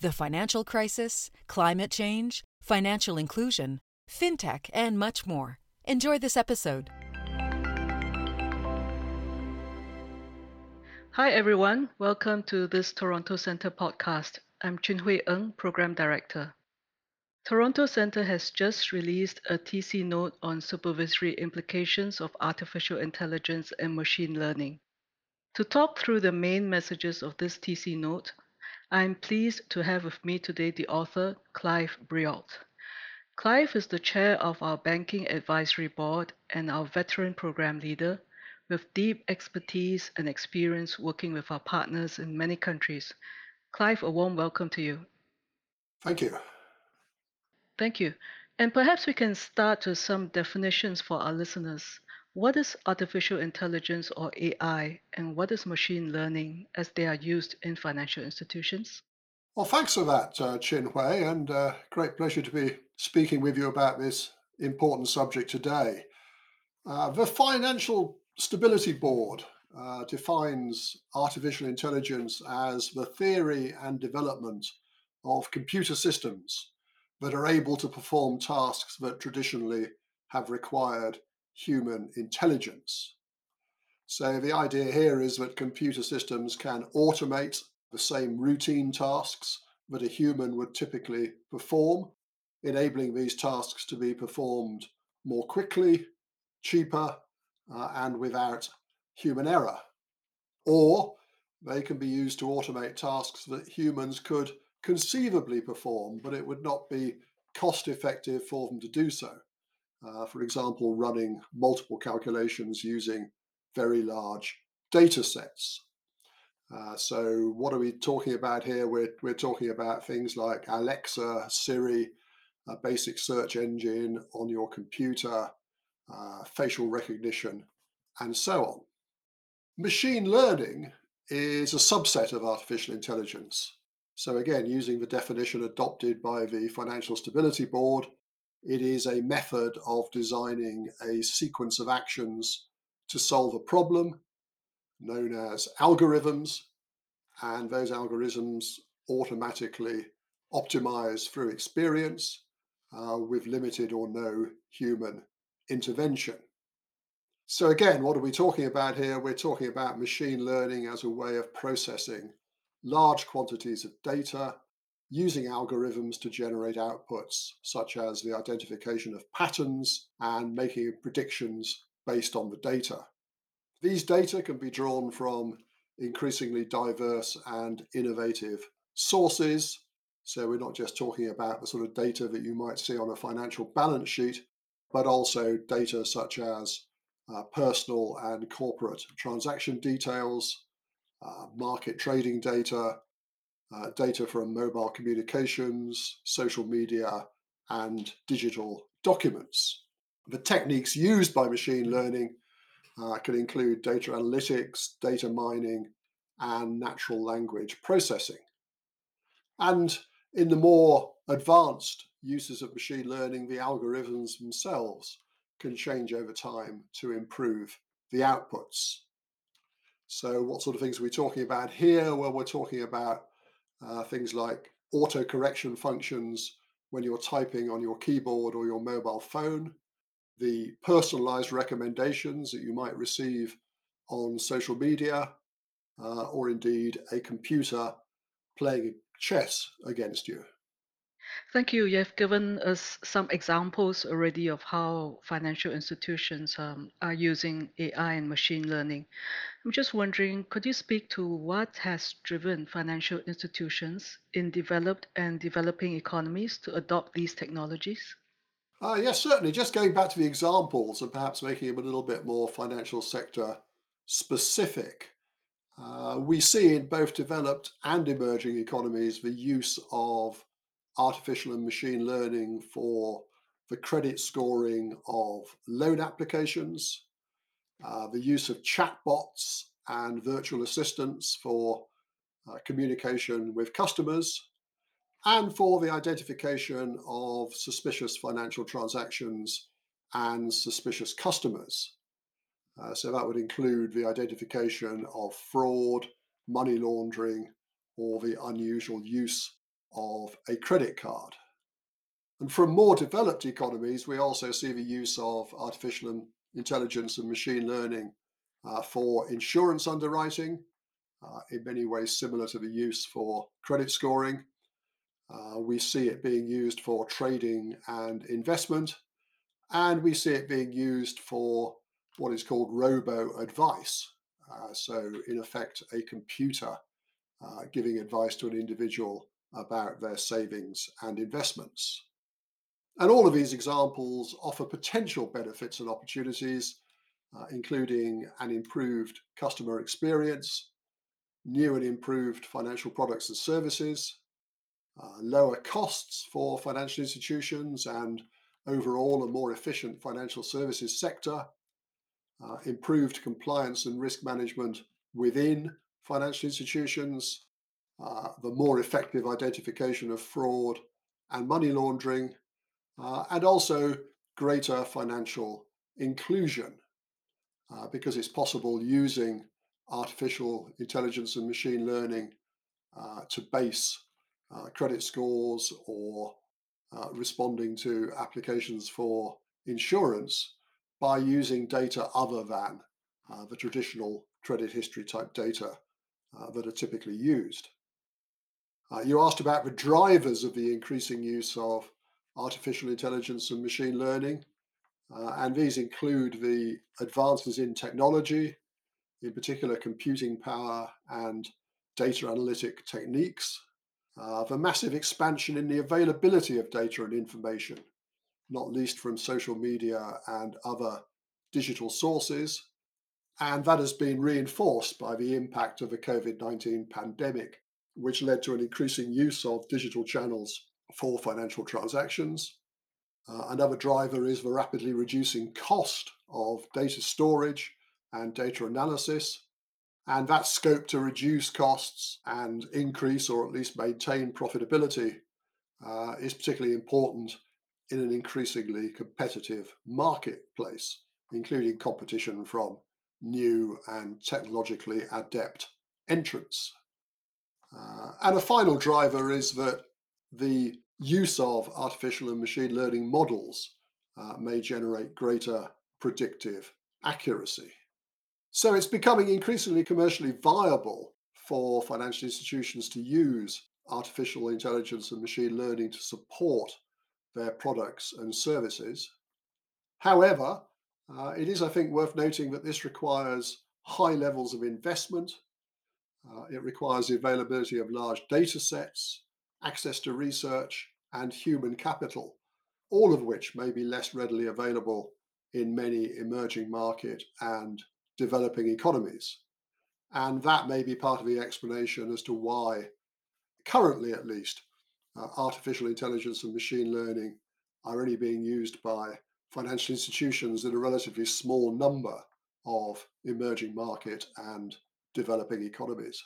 the financial crisis, climate change, financial inclusion, fintech, and much more. Enjoy this episode. Hi, everyone. Welcome to this Toronto Centre podcast. I'm Chinhui Ng, Program Director. Toronto Centre has just released a TC note on supervisory implications of artificial intelligence and machine learning. To talk through the main messages of this TC note, I'm pleased to have with me today the author, Clive Briault. Clive is the chair of our Banking Advisory Board and our veteran program leader with deep expertise and experience working with our partners in many countries. Clive, a warm welcome to you. Thank you. Thank you. And perhaps we can start with some definitions for our listeners. What is artificial intelligence or AI, and what is machine learning as they are used in financial institutions? Well, thanks for that, uh, Chin Hui, and uh, great pleasure to be speaking with you about this important subject today. Uh, the financial Stability Board uh, defines artificial intelligence as the theory and development of computer systems that are able to perform tasks that traditionally have required human intelligence. So, the idea here is that computer systems can automate the same routine tasks that a human would typically perform, enabling these tasks to be performed more quickly, cheaper, uh, and without human error. Or they can be used to automate tasks that humans could conceivably perform, but it would not be cost effective for them to do so. Uh, for example, running multiple calculations using very large data sets. Uh, so, what are we talking about here? We're, we're talking about things like Alexa, Siri, a basic search engine on your computer, uh, facial recognition, and so on. Machine learning is a subset of artificial intelligence. So, again, using the definition adopted by the Financial Stability Board, it is a method of designing a sequence of actions to solve a problem known as algorithms, and those algorithms automatically optimize through experience uh, with limited or no human intervention. So, again, what are we talking about here? We're talking about machine learning as a way of processing large quantities of data using algorithms to generate outputs, such as the identification of patterns and making predictions based on the data. These data can be drawn from increasingly diverse and innovative sources. So, we're not just talking about the sort of data that you might see on a financial balance sheet, but also data such as uh, personal and corporate transaction details, uh, market trading data, uh, data from mobile communications, social media, and digital documents. The techniques used by machine learning uh, can include data analytics, data mining, and natural language processing. And in the more advanced uses of machine learning, the algorithms themselves can change over time to improve the outputs. So, what sort of things are we talking about here? Well, we're talking about uh, things like auto correction functions when you're typing on your keyboard or your mobile phone, the personalized recommendations that you might receive on social media, uh, or indeed a computer playing chess against you. Thank you. You have given us some examples already of how financial institutions um, are using AI and machine learning. I'm just wondering, could you speak to what has driven financial institutions in developed and developing economies to adopt these technologies? Uh, yes, certainly. Just going back to the examples and perhaps making them a little bit more financial sector specific. Uh, we see in both developed and emerging economies the use of artificial and machine learning for the credit scoring of loan applications, uh, the use of chatbots and virtual assistants for uh, communication with customers, and for the identification of suspicious financial transactions and suspicious customers. Uh, so that would include the identification of fraud, money laundering, or the unusual use of a credit card. And from more developed economies, we also see the use of artificial intelligence and machine learning uh, for insurance underwriting, uh, in many ways similar to the use for credit scoring. Uh, we see it being used for trading and investment, and we see it being used for what is called robo advice. Uh, so, in effect, a computer uh, giving advice to an individual about their savings and investments. And all of these examples offer potential benefits and opportunities, uh, including an improved customer experience, new and improved financial products and services, uh, lower costs for financial institutions, and overall a more efficient financial services sector, uh, improved compliance and risk management within financial institutions, uh, the more effective identification of fraud and money laundering, uh, and also greater financial inclusion uh, because it's possible using artificial intelligence and machine learning uh, to base uh, credit scores or uh, responding to applications for insurance by using data other than the traditional credit history type data that are typically used. Uh, you asked about the drivers of the increasing use of artificial intelligence and machine learning, uh, and these include the advances in technology, in particular computing power and data analytic techniques, uh, the massive expansion in the availability of data and information, not least from social media and other digital sources. And that has been reinforced by the impact of the COVID 19 pandemic which led to an increasing use of digital channels for financial transactions. Uh, another driver is the rapidly reducing cost of data storage and data analysis. And that scope to reduce costs and increase or at least maintain profitability uh, is particularly important in an increasingly competitive marketplace, including competition from new and technologically adept entrants. Uh, and a final driver is that the use of artificial and machine learning models uh, may generate greater predictive accuracy. So it's becoming increasingly commercially viable for financial institutions to use artificial intelligence and machine learning to support their products and services. However, uh, it is, I think, worth noting that this requires high levels of investment uh, it requires the availability of large data sets, access to research, and human capital, all of which may be less readily available in many emerging market and developing economies. And that may be part of the explanation as to why, currently at least, uh, artificial intelligence and machine learning are only being used by financial institutions in a relatively small number of emerging market and developing economies.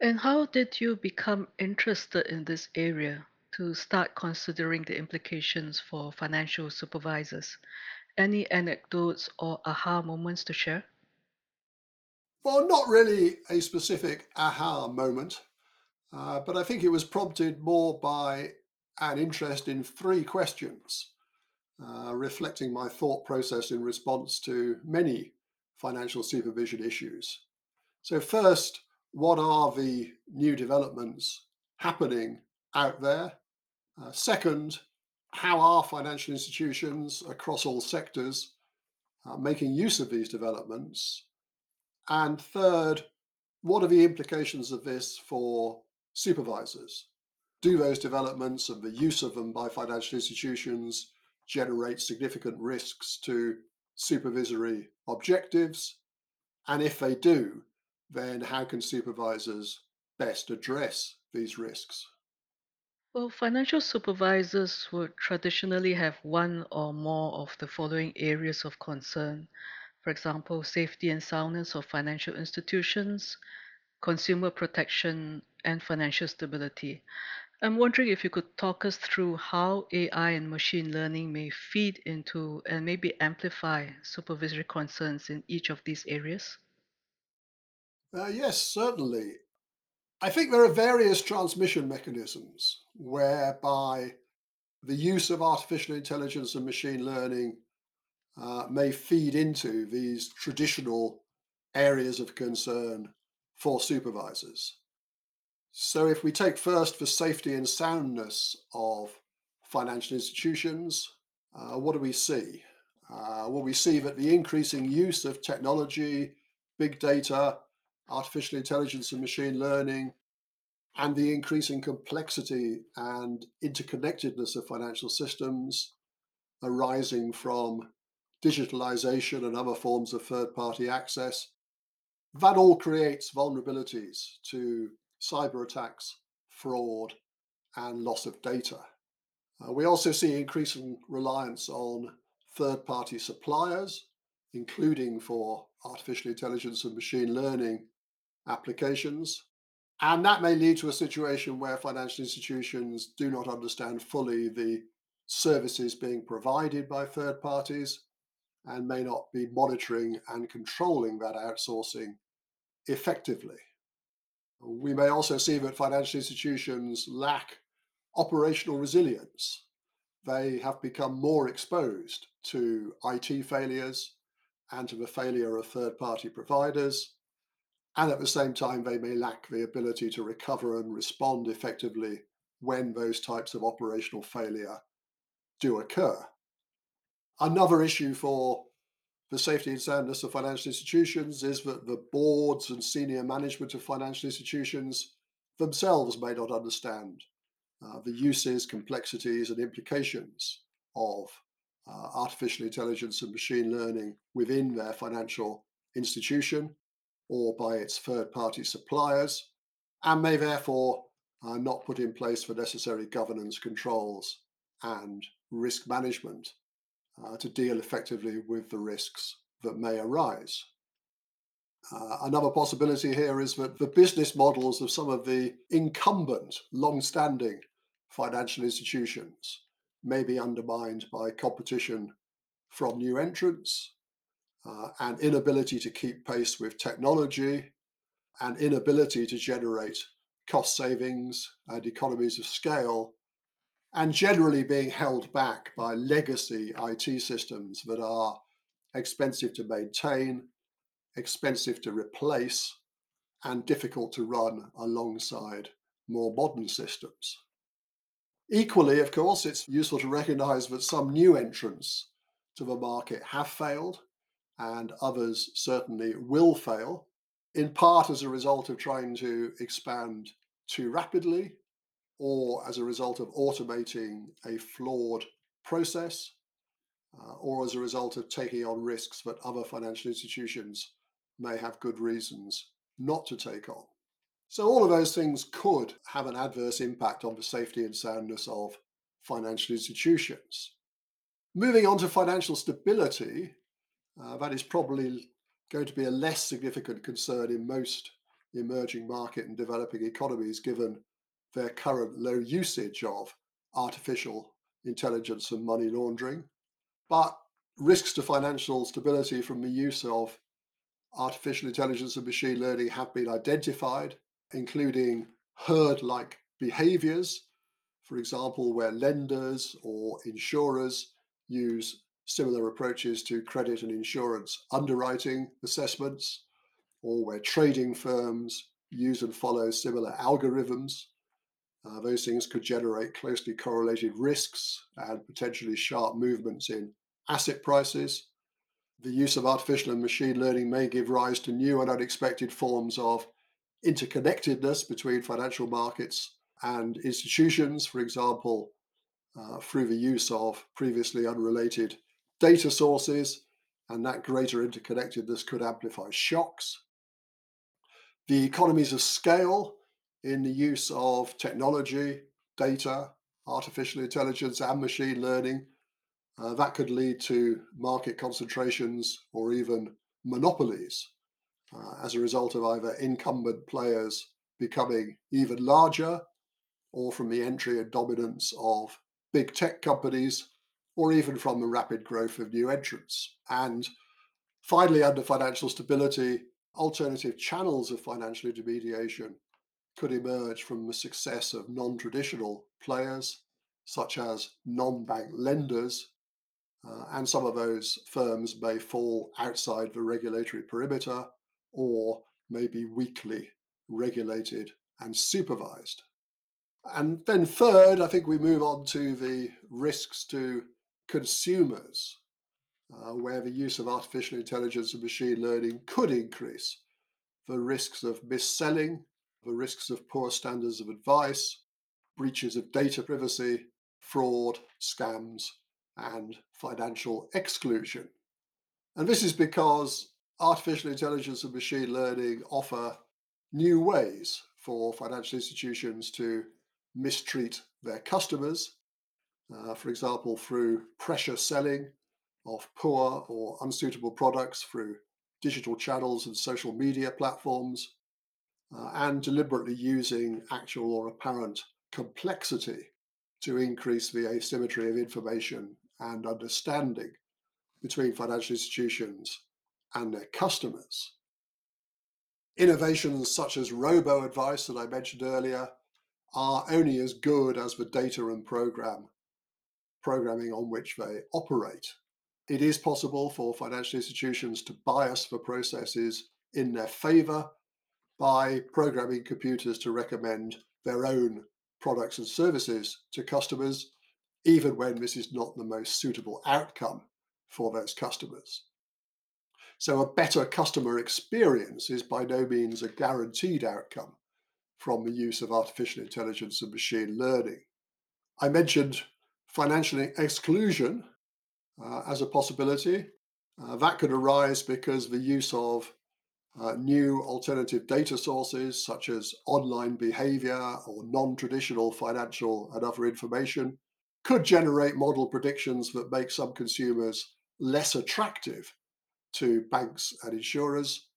And how did you become interested in this area to start considering the implications for financial supervisors? Any anecdotes or aha moments to share? Well, not really a specific aha moment, uh, but I think it was prompted more by an interest in three questions, uh, reflecting my thought process in response to many financial supervision issues. So, first, what are the new developments happening out there? Uh, second, how are financial institutions across all sectors uh, making use of these developments? And third, what are the implications of this for supervisors? Do those developments and the use of them by financial institutions generate significant risks to supervisory objectives? And if they do, then how can supervisors best address these risks? Well, financial supervisors would traditionally have one or more of the following areas of concern. For example, safety and soundness of financial institutions, consumer protection, and financial stability. I'm wondering if you could talk us through how AI and machine learning may feed into and maybe amplify supervisory concerns in each of these areas. Uh, yes, certainly. I think there are various transmission mechanisms whereby the use of artificial intelligence and machine learning uh, may feed into these traditional areas of concern for supervisors. So, if we take first the safety and soundness of financial institutions, uh, what do we see? Uh, well, we see that the increasing use of technology, big data, artificial intelligence and machine learning, and the increasing complexity and interconnectedness of financial systems arising from digitalization and other forms of third party access, that all creates vulnerabilities to cyber attacks, fraud, and loss of data. Uh, we also see increasing reliance on third party suppliers, including for artificial intelligence and machine learning applications. And that may lead to a situation where financial institutions do not understand fully the services being provided by third parties and may not be monitoring and controlling that outsourcing effectively. We may also see that financial institutions lack operational resilience. They have become more exposed to IT failures and to the failure of third party providers. And at the same time, they may lack the ability to recover and respond effectively when those types of operational failure do occur. Another issue for the safety and soundness of financial institutions is that the boards and senior management of financial institutions themselves may not understand uh, the uses, complexities, and implications of uh, artificial intelligence and machine learning within their financial institution or by its third party suppliers, and may therefore uh, not put in place the necessary governance controls and risk management uh, to deal effectively with the risks that may arise. Uh, another possibility here is that the business models of some of the incumbent, long standing financial institutions may be undermined by competition from new entrants uh, and inability to keep pace with technology and inability to generate cost savings and economies of scale and generally being held back by legacy IT systems that are expensive to maintain, expensive to replace, and difficult to run alongside more modern systems. Equally, of course, it's useful to recognize that some new entrants to the market have failed, and others certainly will fail, in part as a result of trying to expand too rapidly or as a result of automating a flawed process, uh, or as a result of taking on risks that other financial institutions may have good reasons not to take on. So, all of those things could have an adverse impact on the safety and soundness of financial institutions. Moving on to financial stability, uh, that is probably going to be a less significant concern in most emerging market and developing economies, given their current low usage of artificial intelligence and money laundering, but risks to financial stability from the use of artificial intelligence and machine learning have been identified, including herd like behaviors, for example, where lenders or insurers use similar approaches to credit and insurance underwriting assessments, or where trading firms use and follow similar algorithms uh, those things could generate closely correlated risks and potentially sharp movements in asset prices. The use of artificial and machine learning may give rise to new and unexpected forms of interconnectedness between financial markets and institutions, for example, uh, through the use of previously unrelated data sources, and that greater interconnectedness could amplify shocks. The economies of scale in the use of technology data, artificial intelligence, and machine learning, uh, that could lead to market concentrations or even monopolies uh, as a result of either incumbent players becoming even larger or from the entry and dominance of big tech companies or even from the rapid growth of new entrants. And finally, under financial stability, alternative channels of financial intermediation could emerge from the success of non traditional players, such as non bank lenders. Uh, and some of those firms may fall outside the regulatory perimeter or may be weakly regulated and supervised. And then, third, I think we move on to the risks to consumers, uh, where the use of artificial intelligence and machine learning could increase the risks of mis-selling, the risks of poor standards of advice, breaches of data privacy, fraud, scams, and financial exclusion. And this is because artificial intelligence and machine learning offer new ways for financial institutions to mistreat their customers, uh, for example, through pressure selling of poor or unsuitable products through digital channels and social media platforms, uh, and deliberately using actual or apparent complexity to increase the asymmetry of information and understanding between financial institutions and their customers. Innovations such as robo advice that I mentioned earlier are only as good as the data and program programming on which they operate. It is possible for financial institutions to bias the processes in their favor by programming computers to recommend their own products and services to customers, even when this is not the most suitable outcome for those customers. So, a better customer experience is by no means a guaranteed outcome from the use of artificial intelligence and machine learning. I mentioned financial exclusion uh, as a possibility. Uh, that could arise because the use of uh, new alternative data sources, such as online behavior or non traditional financial and other information, could generate model predictions that make some consumers less attractive to banks and insurers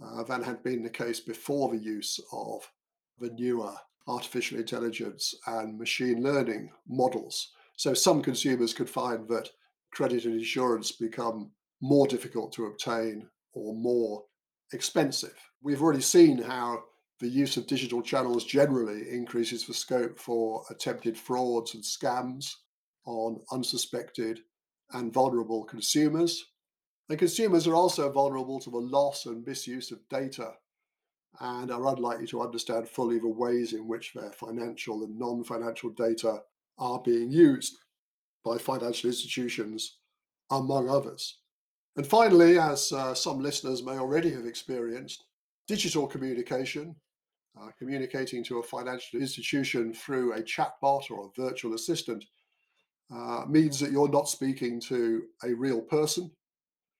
uh, than had been the case before the use of the newer artificial intelligence and machine learning models. So some consumers could find that credit and insurance become more difficult to obtain or more expensive. We've already seen how the use of digital channels generally increases the scope for attempted frauds and scams on unsuspected and vulnerable consumers. And consumers are also vulnerable to the loss and misuse of data and are unlikely to understand fully the ways in which their financial and non financial data are being used by financial institutions, among others. And finally, as uh, some listeners may already have experienced, digital communication, uh, communicating to a financial institution through a chatbot or a virtual assistant, uh, means that you're not speaking to a real person,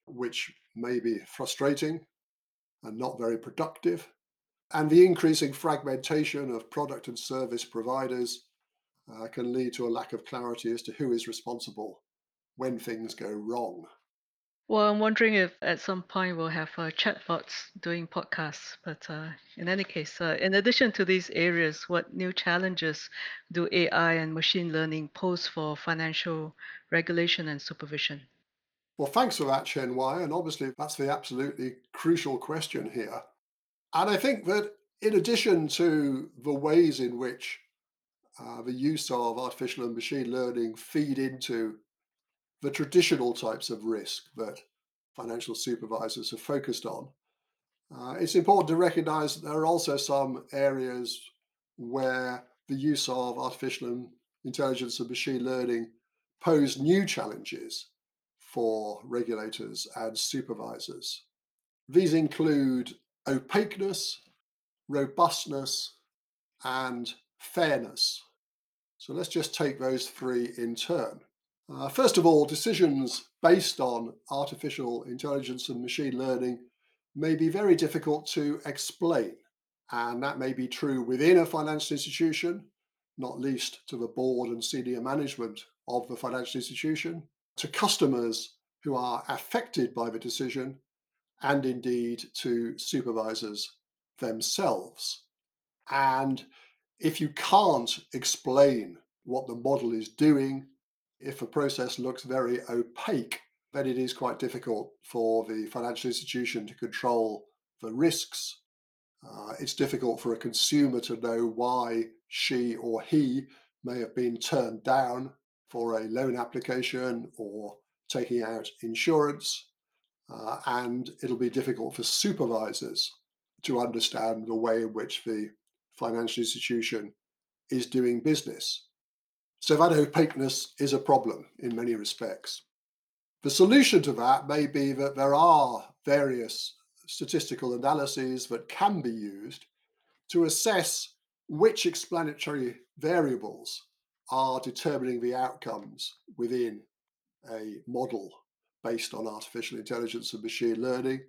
which may be frustrating and not very productive. And the increasing fragmentation of product and service providers uh, can lead to a lack of clarity as to who is responsible when things go wrong. Well, I'm wondering if at some point we'll have uh, chatbots doing podcasts. But uh, in any case, uh, in addition to these areas, what new challenges do AI and machine learning pose for financial regulation and supervision? Well, thanks for that, Chin Hui. And obviously, that's the absolutely crucial question here. And I think that in addition to the ways in which uh, the use of artificial and machine learning feed into the traditional types of risk that financial supervisors have focused on. Uh, it's important to recognize that there are also some areas where the use of artificial intelligence and machine learning pose new challenges for regulators and supervisors. These include opaqueness, robustness, and fairness. So let's just take those three in turn. Uh, first of all, decisions based on artificial intelligence and machine learning may be very difficult to explain. And that may be true within a financial institution, not least to the board and senior management of the financial institution, to customers who are affected by the decision, and indeed to supervisors themselves. And if you can't explain what the model is doing, if a process looks very opaque, then it is quite difficult for the financial institution to control the risks. Uh, it's difficult for a consumer to know why she or he may have been turned down for a loan application or taking out insurance. Uh, and it'll be difficult for supervisors to understand the way in which the financial institution is doing business. So that opaqueness is a problem in many respects. The solution to that may be that there are various statistical analyses that can be used to assess which explanatory variables are determining the outcomes within a model based on artificial intelligence and machine learning,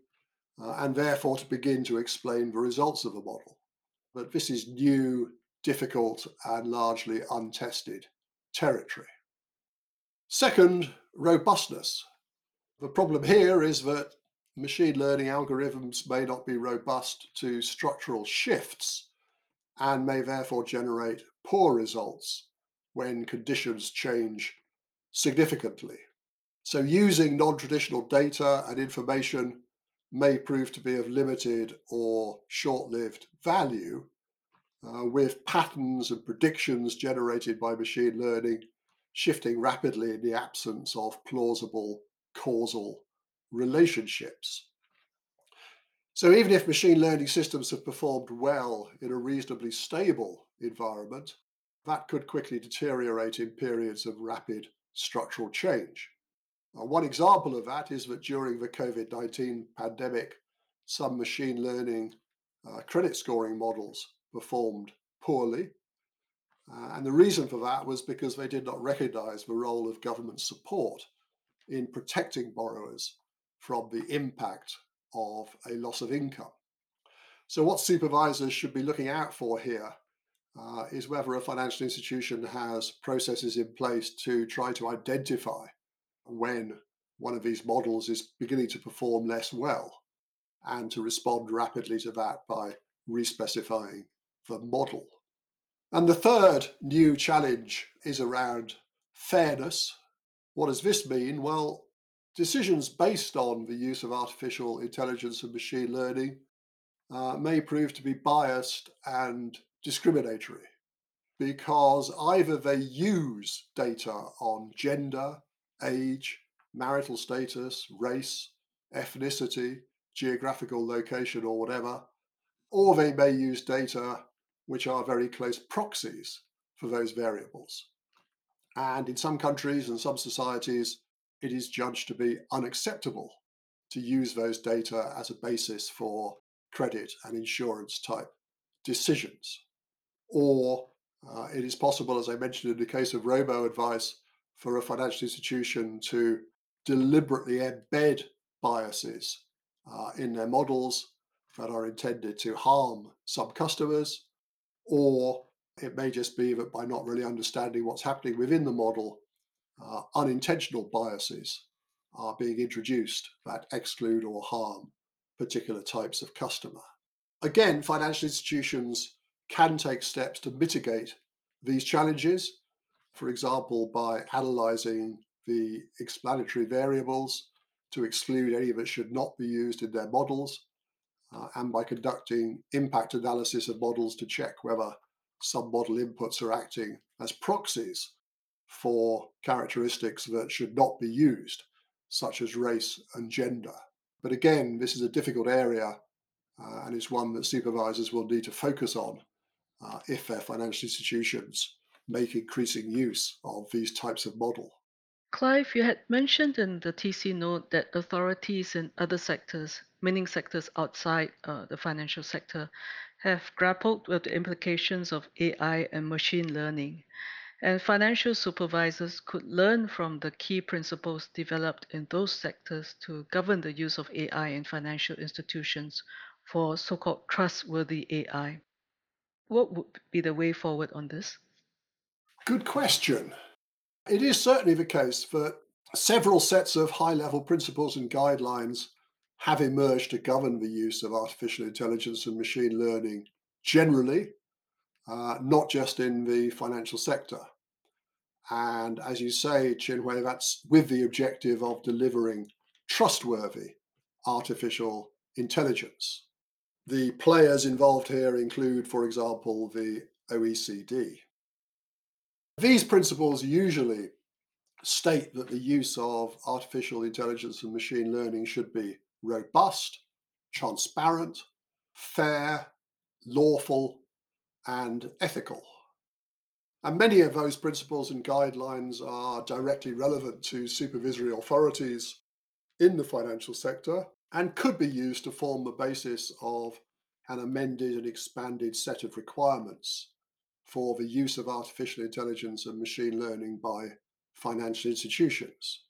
uh, and therefore to begin to explain the results of the model. But this is new, difficult, and largely untested territory. Second, robustness. The problem here is that machine learning algorithms may not be robust to structural shifts and may therefore generate poor results when conditions change significantly. So, using non traditional data and information may prove to be of limited or short lived value, uh, with patterns and predictions generated by machine learning shifting rapidly in the absence of plausible causal relationships. So, even if machine learning systems have performed well in a reasonably stable environment, that could quickly deteriorate in periods of rapid structural change. Uh, one example of that is that during the COVID 19 pandemic, some machine learning uh, credit scoring models performed poorly. Uh, and the reason for that was because they did not recognize the role of government support in protecting borrowers from the impact of a loss of income. So, what supervisors should be looking out for here uh, is whether a financial institution has processes in place to try to identify when one of these models is beginning to perform less well and to respond rapidly to that by respecifying the model. And the third new challenge is around fairness. What does this mean? Well, decisions based on the use of artificial intelligence and machine learning uh, may prove to be biased and discriminatory because either they use data on gender, age, marital status, race, ethnicity, geographical location, or whatever, or they may use data which are very close proxies for those variables. And in some countries and some societies, it is judged to be unacceptable to use those data as a basis for credit and insurance type decisions. Or uh, it is possible, as I mentioned in the case of robo advice, for a financial institution to deliberately embed biases uh, in their models that are intended to harm some customers, or it may just be that by not really understanding what's happening within the model, uh, unintentional biases are being introduced that exclude or harm particular types of customer. Again, financial institutions can take steps to mitigate these challenges, for example, by analyzing the explanatory variables to exclude any that should not be used in their models, uh, and by conducting impact analysis of models to check whether some model inputs are acting as proxies for characteristics that should not be used, such as race and gender. But again, this is a difficult area uh, and it's one that supervisors will need to focus on uh, if their financial institutions make increasing use of these types of model. Clive, you had mentioned in the TC note that authorities in other sectors, meaning sectors outside uh, the financial sector, have grappled with the implications of AI and machine learning. And financial supervisors could learn from the key principles developed in those sectors to govern the use of AI in financial institutions for so called trustworthy AI. What would be the way forward on this? Good question. It is certainly the case that several sets of high level principles and guidelines have emerged to govern the use of artificial intelligence and machine learning generally, uh, not just in the financial sector. And as you say, Chinhui, that's with the objective of delivering trustworthy artificial intelligence. The players involved here include, for example, the OECD. These principles usually state that the use of artificial intelligence and machine learning should be robust, transparent, fair, lawful, and ethical. And many of those principles and guidelines are directly relevant to supervisory authorities in the financial sector and could be used to form the basis of an amended and expanded set of requirements for the use of artificial intelligence and machine learning by financial institutions.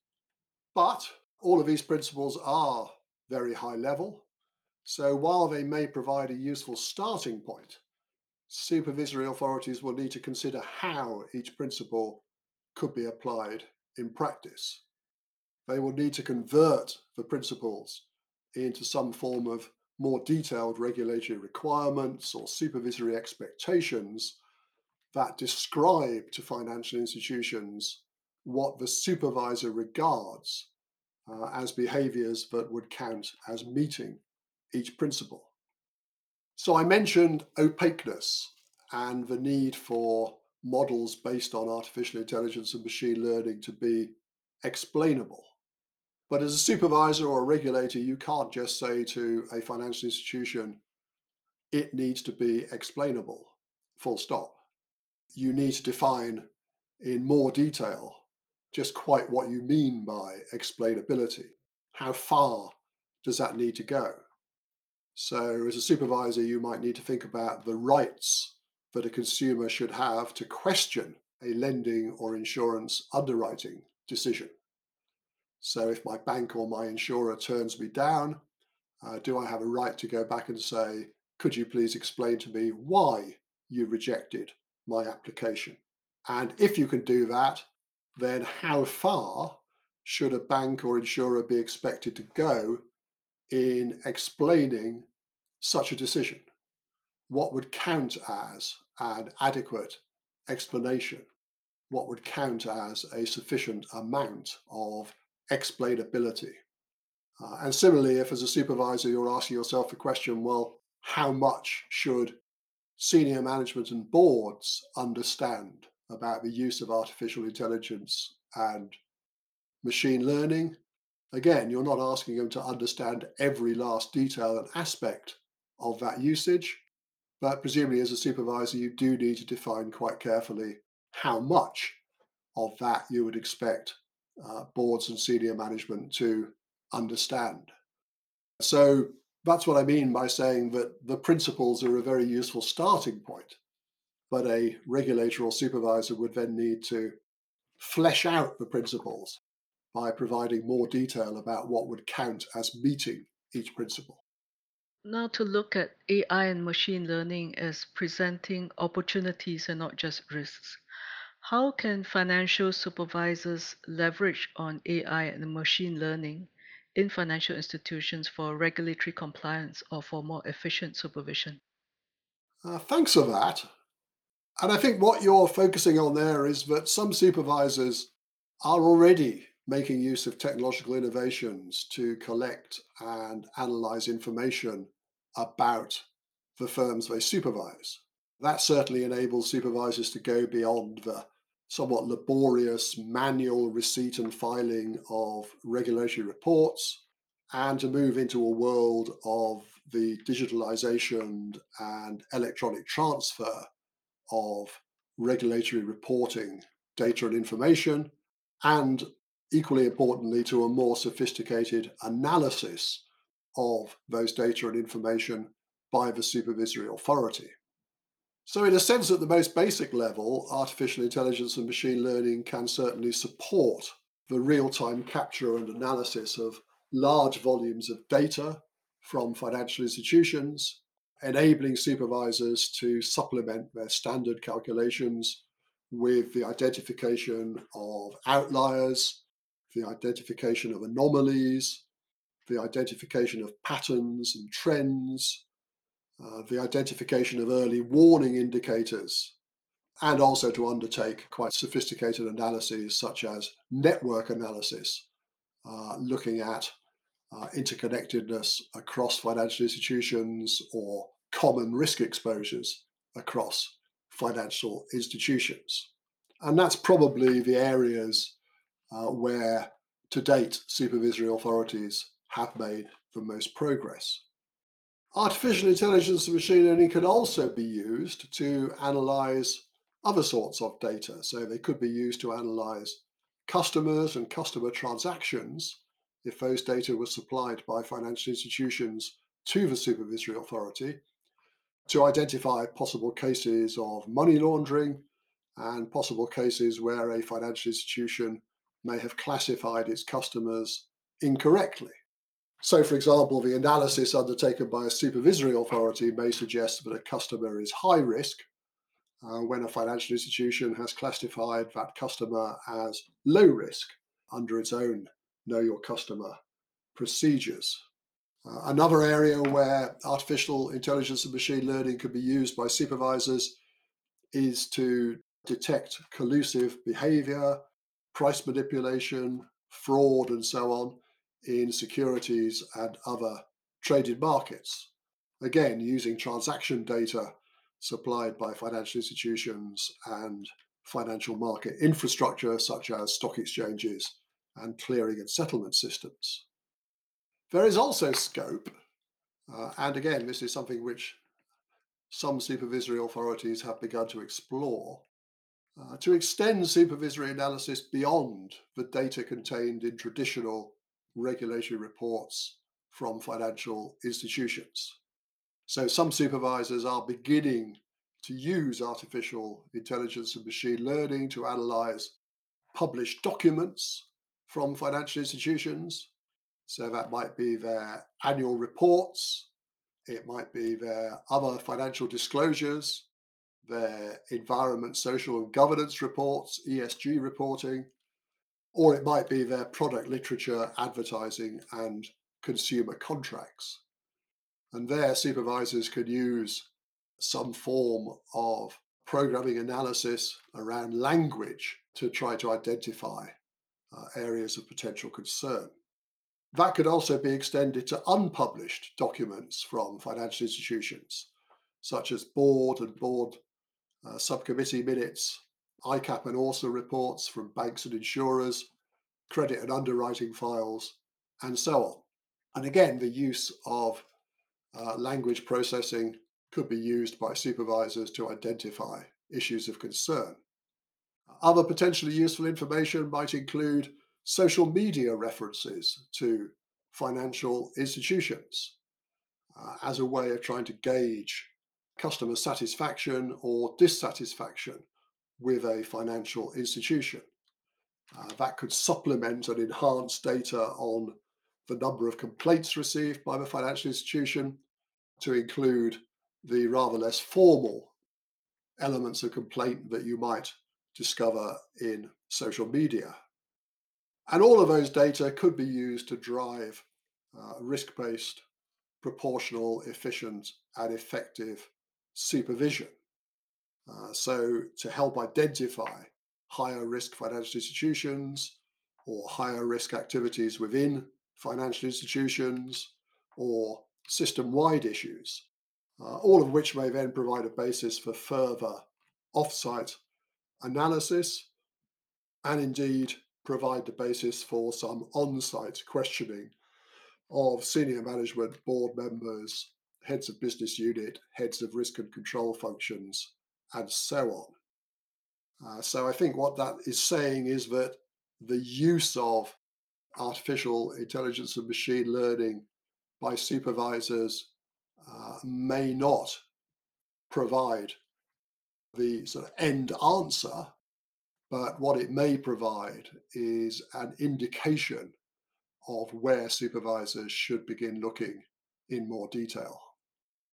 But all of these principles are very high level. So while they may provide a useful starting point, supervisory authorities will need to consider how each principle could be applied in practice. They will need to convert the principles into some form of more detailed regulatory requirements or supervisory expectations that describe to financial institutions what the supervisor regards uh, as behaviors that would count as meeting each principle. So I mentioned opaqueness and the need for models based on artificial intelligence and machine learning to be explainable. But as a supervisor or a regulator, you can't just say to a financial institution, it needs to be explainable, full stop. You need to define in more detail just quite what you mean by explainability. How far does that need to go? So, as a supervisor, you might need to think about the rights that a consumer should have to question a lending or insurance underwriting decision. So, if my bank or my insurer turns me down, uh, do I have a right to go back and say, could you please explain to me why you rejected my application? And if you can do that, then how far should a bank or insurer be expected to go in explaining such a decision? What would count as an adequate explanation? What would count as a sufficient amount of explainability? Uh, and similarly, if as a supervisor you're asking yourself the question, well, how much should senior management and boards understand about the use of artificial intelligence and machine learning? Again, you're not asking them to understand every last detail and aspect of that usage, but presumably as a supervisor, you do need to define quite carefully how much of that you would expect uh, boards and senior management to understand. So that's what I mean by saying that the principles are a very useful starting point, but a regulator or supervisor would then need to flesh out the principles by providing more detail about what would count as meeting each principle. Now, to look at AI and machine learning as presenting opportunities and not just risks, how can financial supervisors leverage on AI and machine learning in financial institutions for regulatory compliance or for more efficient supervision? Uh, thanks for that. And I think what you're focusing on there is that some supervisors are already making use of technological innovations to collect and analyze information about the firms they supervise. That certainly enables supervisors to go beyond the somewhat laborious manual receipt and filing of regulatory reports and to move into a world of the digitalization and electronic transfer of regulatory reporting data and information and equally importantly, to a more sophisticated analysis of those data and information by the supervisory authority. So, in a sense, at the most basic level, artificial intelligence and machine learning can certainly support the real time capture and analysis of large volumes of data from financial institutions, enabling supervisors to supplement their standard calculations with the identification of outliers, the identification of anomalies, the identification of patterns and trends, uh, the identification of early warning indicators, and also to undertake quite sophisticated analyses such as network analysis, uh, looking at uh, interconnectedness across financial institutions or common risk exposures across financial institutions. And that's probably the areas uh, where to date supervisory authorities have made the most progress. Artificial intelligence and machine learning can also be used to analyze other sorts of data. So they could be used to analyze customers and customer transactions if those data were supplied by financial institutions to the supervisory authority to identify possible cases of money laundering and possible cases where a financial institution may have classified its customers incorrectly. So, for example, the analysis undertaken by a supervisory authority may suggest that a customer is high risk uh, when a financial institution has classified that customer as low risk under its own know your customer procedures. Uh, another area where artificial intelligence and machine learning can be used by supervisors is to detect collusive behavior, price manipulation, fraud, and so on in securities and other traded markets. Again, using transaction data supplied by financial institutions and financial market infrastructure such as stock exchanges and clearing and settlement systems. There is also scope, uh, and again, this is something which some supervisory authorities have begun to explore, uh, to extend supervisory analysis beyond the data contained in traditional regulatory reports from financial institutions. So some supervisors are beginning to use artificial intelligence and machine learning to analyze published documents from financial institutions. So that might be their annual reports, it might be their other financial disclosures, their environment, social, and governance reports, ESG reporting, or it might be their product literature, advertising, and consumer contracts. And there, supervisors could use some form of programming analysis around language to try to identify uh, areas of potential concern. That could also be extended to unpublished documents from financial institutions, such as board and board uh, subcommittee minutes, ICAAP and ORSA reports from banks and insurers, credit and underwriting files, and so on. And again, the use of uh, language processing could be used by supervisors to identify issues of concern. Other potentially useful information might include social media references to financial institutions uh, as a way of trying to gauge customer satisfaction or dissatisfaction with a financial institution. Uh, that could supplement and enhance data on the number of complaints received by the financial institution to include the rather less formal elements of complaint that you might discover in social media. And all of those data could be used to drive uh, risk based, proportional, efficient, and effective supervision. Uh, so, to help identify higher risk financial institutions or higher risk activities within financial institutions or system wide issues, uh, all of which may then provide a basis for further off site analysis and indeed provide the basis for some on site questioning of senior management, board members, heads of business unit, heads of risk and control functions, and so on. Uh, so I think what that is saying is that the use of artificial intelligence and machine learning by supervisors uh, may not provide the sort of end answer, but what it may provide is an indication of where supervisors should begin looking in more detail.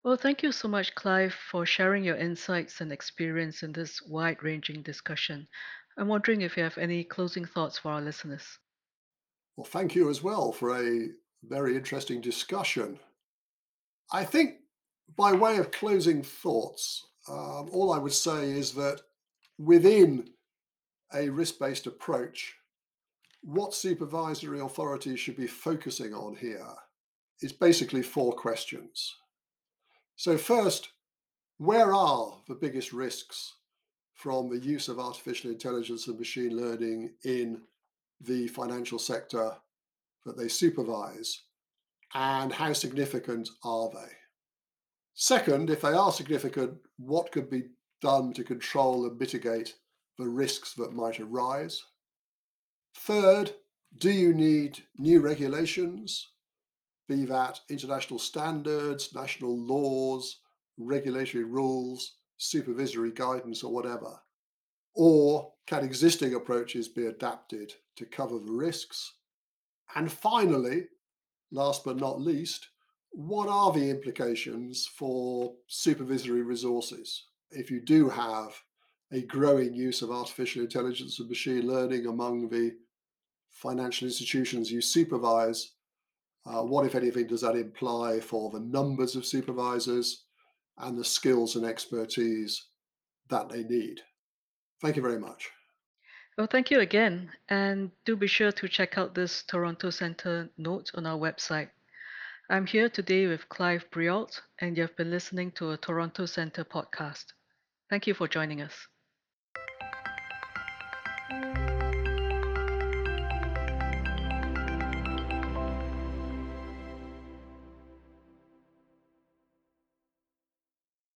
Well, thank you so much, Clive, for sharing your insights and experience in this wide ranging discussion. I'm wondering if you have any closing thoughts for our listeners. Well, thank you as well for a very interesting discussion. I think, by way of closing thoughts, um, all I would say is that within a risk based approach, what supervisory authorities should be focusing on here is basically four questions. So, first, where are the biggest risks from the use of artificial intelligence and machine learning in the financial sector that they supervise? And how significant are they? Second, if they are significant, what could be done to control and mitigate the risks that might arise? Third, do you need new regulations, be that international standards, national laws, regulatory rules, supervisory guidance, or whatever? Or can existing approaches be adapted to cover the risks? And finally, last but not least, what are the implications for supervisory resources? If you do have a growing use of artificial intelligence and machine learning among the financial institutions you supervise, uh, what, if anything, does that imply for the numbers of supervisors and the skills and expertise that they need? Thank you very much. Well, thank you again. And do be sure to check out this Toronto Centre note on our website. I'm here today with Clive Briault, and you've been listening to a Toronto Centre podcast. Thank you for joining us.